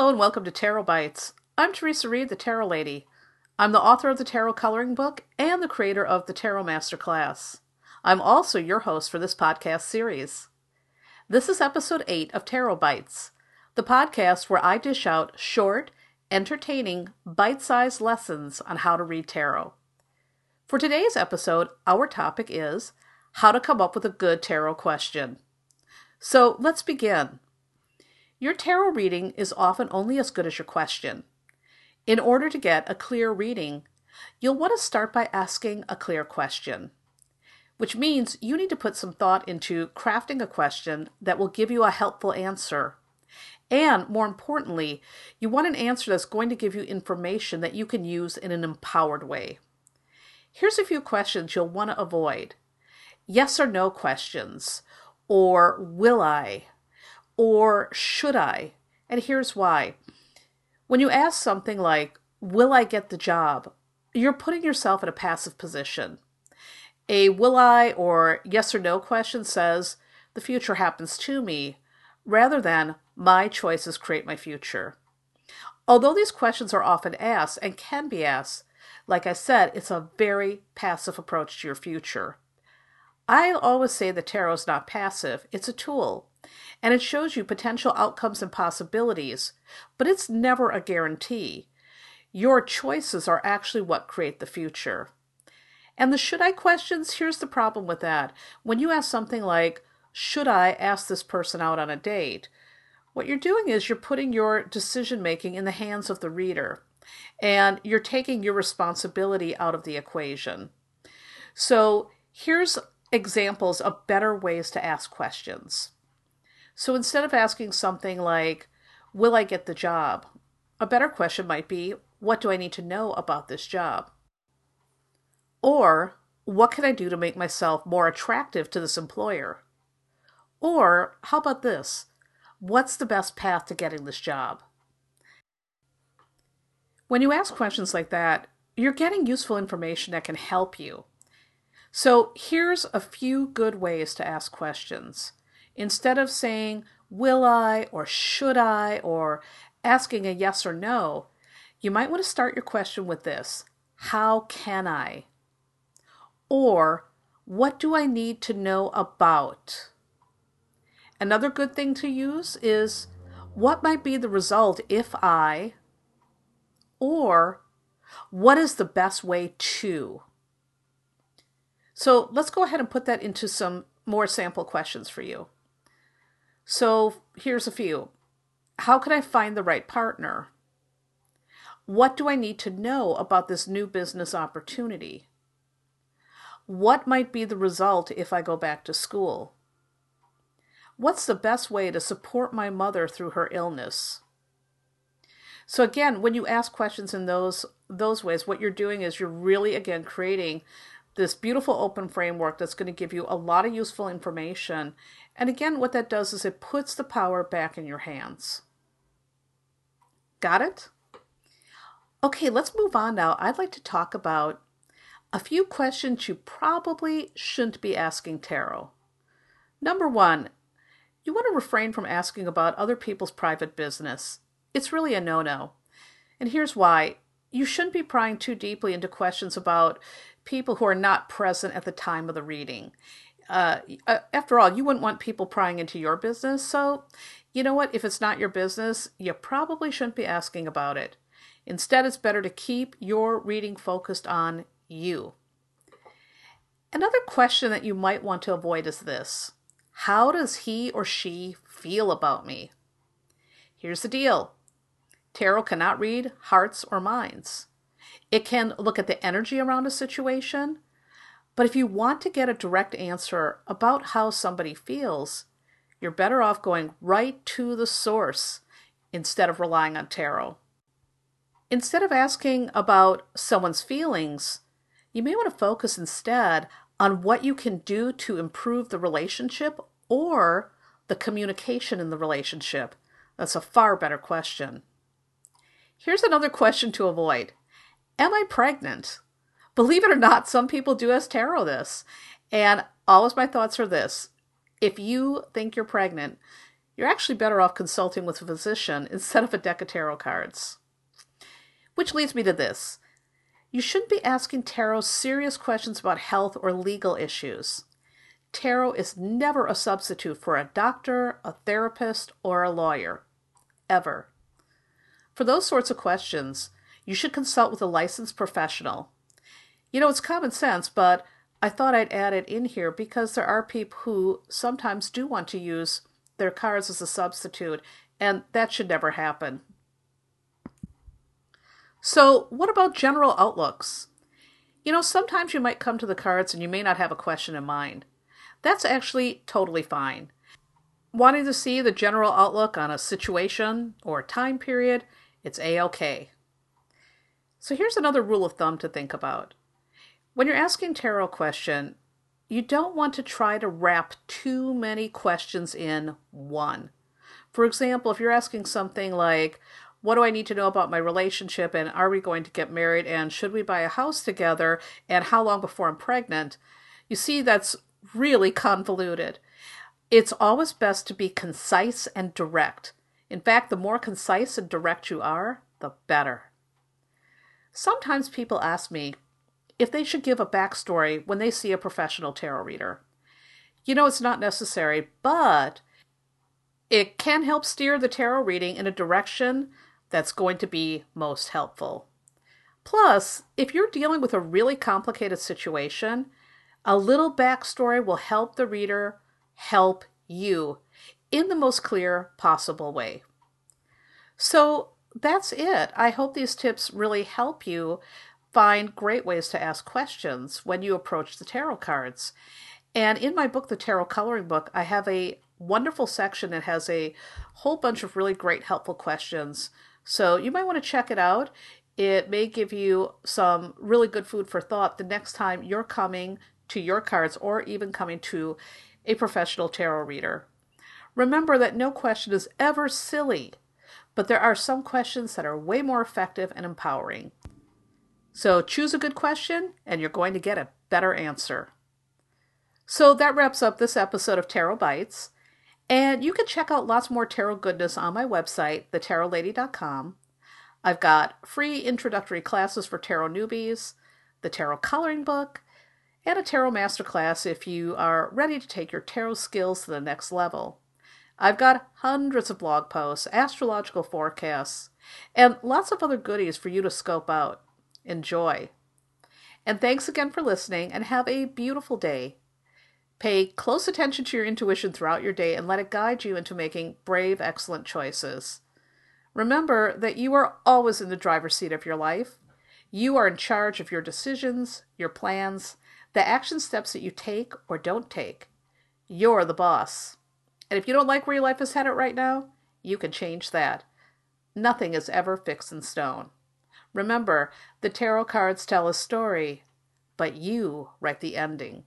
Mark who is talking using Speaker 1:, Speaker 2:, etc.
Speaker 1: Hello and welcome to Tarot Bites. I'm Teresa Reed, the Tarot Lady. I'm the author of the Tarot Coloring Book and the creator of the Tarot Master Class. I'm also your host for this podcast series. This is episode 8 of Tarot Bites, the podcast where I dish out short, entertaining, bite sized lessons on how to read tarot. For today's episode, our topic is how to come up with a good tarot question. So let's begin. Your tarot reading is often only as good as your question. In order to get a clear reading, you'll want to start by asking a clear question, which means you need to put some thought into crafting a question that will give you a helpful answer. And more importantly, you want an answer that's going to give you information that you can use in an empowered way. Here's a few questions you'll want to avoid yes or no questions, or will I, or should I? And here's why. When you ask something like, Will I get the job? you're putting yourself in a passive position. A will I or yes or no question says, The future happens to me, rather than my choices create my future. Although these questions are often asked and can be asked, like I said, it's a very passive approach to your future. I always say the tarot is not passive, it's a tool and it shows you potential outcomes and possibilities, but it's never a guarantee. Your choices are actually what create the future. And the should I questions, here's the problem with that. When you ask something like, should I ask this person out on a date? What you're doing is you're putting your decision making in the hands of the reader and you're taking your responsibility out of the equation. So here's examples of better ways to ask questions. So instead of asking something like, Will I get the job? A better question might be, What do I need to know about this job? Or, What can I do to make myself more attractive to this employer? Or, how about this? What's the best path to getting this job? When you ask questions like that, you're getting useful information that can help you. So, here's a few good ways to ask questions. Instead of saying, will I or should I or asking a yes or no, you might want to start your question with this How can I? Or, what do I need to know about? Another good thing to use is what might be the result if I, or what is the best way to? So let's go ahead and put that into some more sample questions for you. So here's a few. How can I find the right partner? What do I need to know about this new business opportunity? What might be the result if I go back to school? What's the best way to support my mother through her illness? So again, when you ask questions in those those ways, what you're doing is you're really again creating this beautiful open framework that's going to give you a lot of useful information. And again, what that does is it puts the power back in your hands. Got it? Okay, let's move on now. I'd like to talk about a few questions you probably shouldn't be asking tarot. Number one, you want to refrain from asking about other people's private business. It's really a no no. And here's why you shouldn't be prying too deeply into questions about people who are not present at the time of the reading. Uh, uh, after all, you wouldn't want people prying into your business, so you know what? If it's not your business, you probably shouldn't be asking about it. Instead, it's better to keep your reading focused on you. Another question that you might want to avoid is this How does he or she feel about me? Here's the deal tarot cannot read hearts or minds. It can look at the energy around a situation, but if you want to get a direct answer about how somebody feels, you're better off going right to the source instead of relying on tarot. Instead of asking about someone's feelings, you may want to focus instead on what you can do to improve the relationship or the communication in the relationship. That's a far better question. Here's another question to avoid Am I pregnant? Believe it or not, some people do ask tarot this. And always my thoughts are this if you think you're pregnant, you're actually better off consulting with a physician instead of a deck of tarot cards. Which leads me to this. You shouldn't be asking tarot serious questions about health or legal issues. Tarot is never a substitute for a doctor, a therapist, or a lawyer. Ever. For those sorts of questions, you should consult with a licensed professional. You know, it's common sense, but I thought I'd add it in here because there are people who sometimes do want to use their cards as a substitute, and that should never happen. So, what about general outlooks? You know, sometimes you might come to the cards and you may not have a question in mind. That's actually totally fine. Wanting to see the general outlook on a situation or time period, it's a okay. So here's another rule of thumb to think about. When you're asking tarot question, you don't want to try to wrap too many questions in one. For example, if you're asking something like, what do I need to know about my relationship and are we going to get married and should we buy a house together and how long before I'm pregnant? You see, that's really convoluted. It's always best to be concise and direct. In fact, the more concise and direct you are, the better. Sometimes people ask me if they should give a backstory when they see a professional tarot reader. You know, it's not necessary, but it can help steer the tarot reading in a direction that's going to be most helpful. Plus, if you're dealing with a really complicated situation, a little backstory will help the reader help you in the most clear possible way. So that's it. I hope these tips really help you find great ways to ask questions when you approach the tarot cards. And in my book, The Tarot Coloring Book, I have a wonderful section that has a whole bunch of really great, helpful questions. So you might want to check it out. It may give you some really good food for thought the next time you're coming to your cards or even coming to a professional tarot reader. Remember that no question is ever silly, but there are some questions that are way more effective and empowering. So choose a good question and you're going to get a better answer. So that wraps up this episode of Tarot Bites. And you can check out lots more tarot goodness on my website, thetarotlady.com. I've got free introductory classes for tarot newbies, the tarot coloring book, and a tarot masterclass if you are ready to take your tarot skills to the next level. I've got hundreds of blog posts, astrological forecasts, and lots of other goodies for you to scope out. Enjoy. And thanks again for listening and have a beautiful day. Pay close attention to your intuition throughout your day and let it guide you into making brave, excellent choices. Remember that you are always in the driver's seat of your life. You are in charge of your decisions, your plans, the action steps that you take or don't take. You're the boss. And if you don't like where your life is headed right now, you can change that. Nothing is ever fixed in stone. Remember, the tarot cards tell a story, but you write the ending.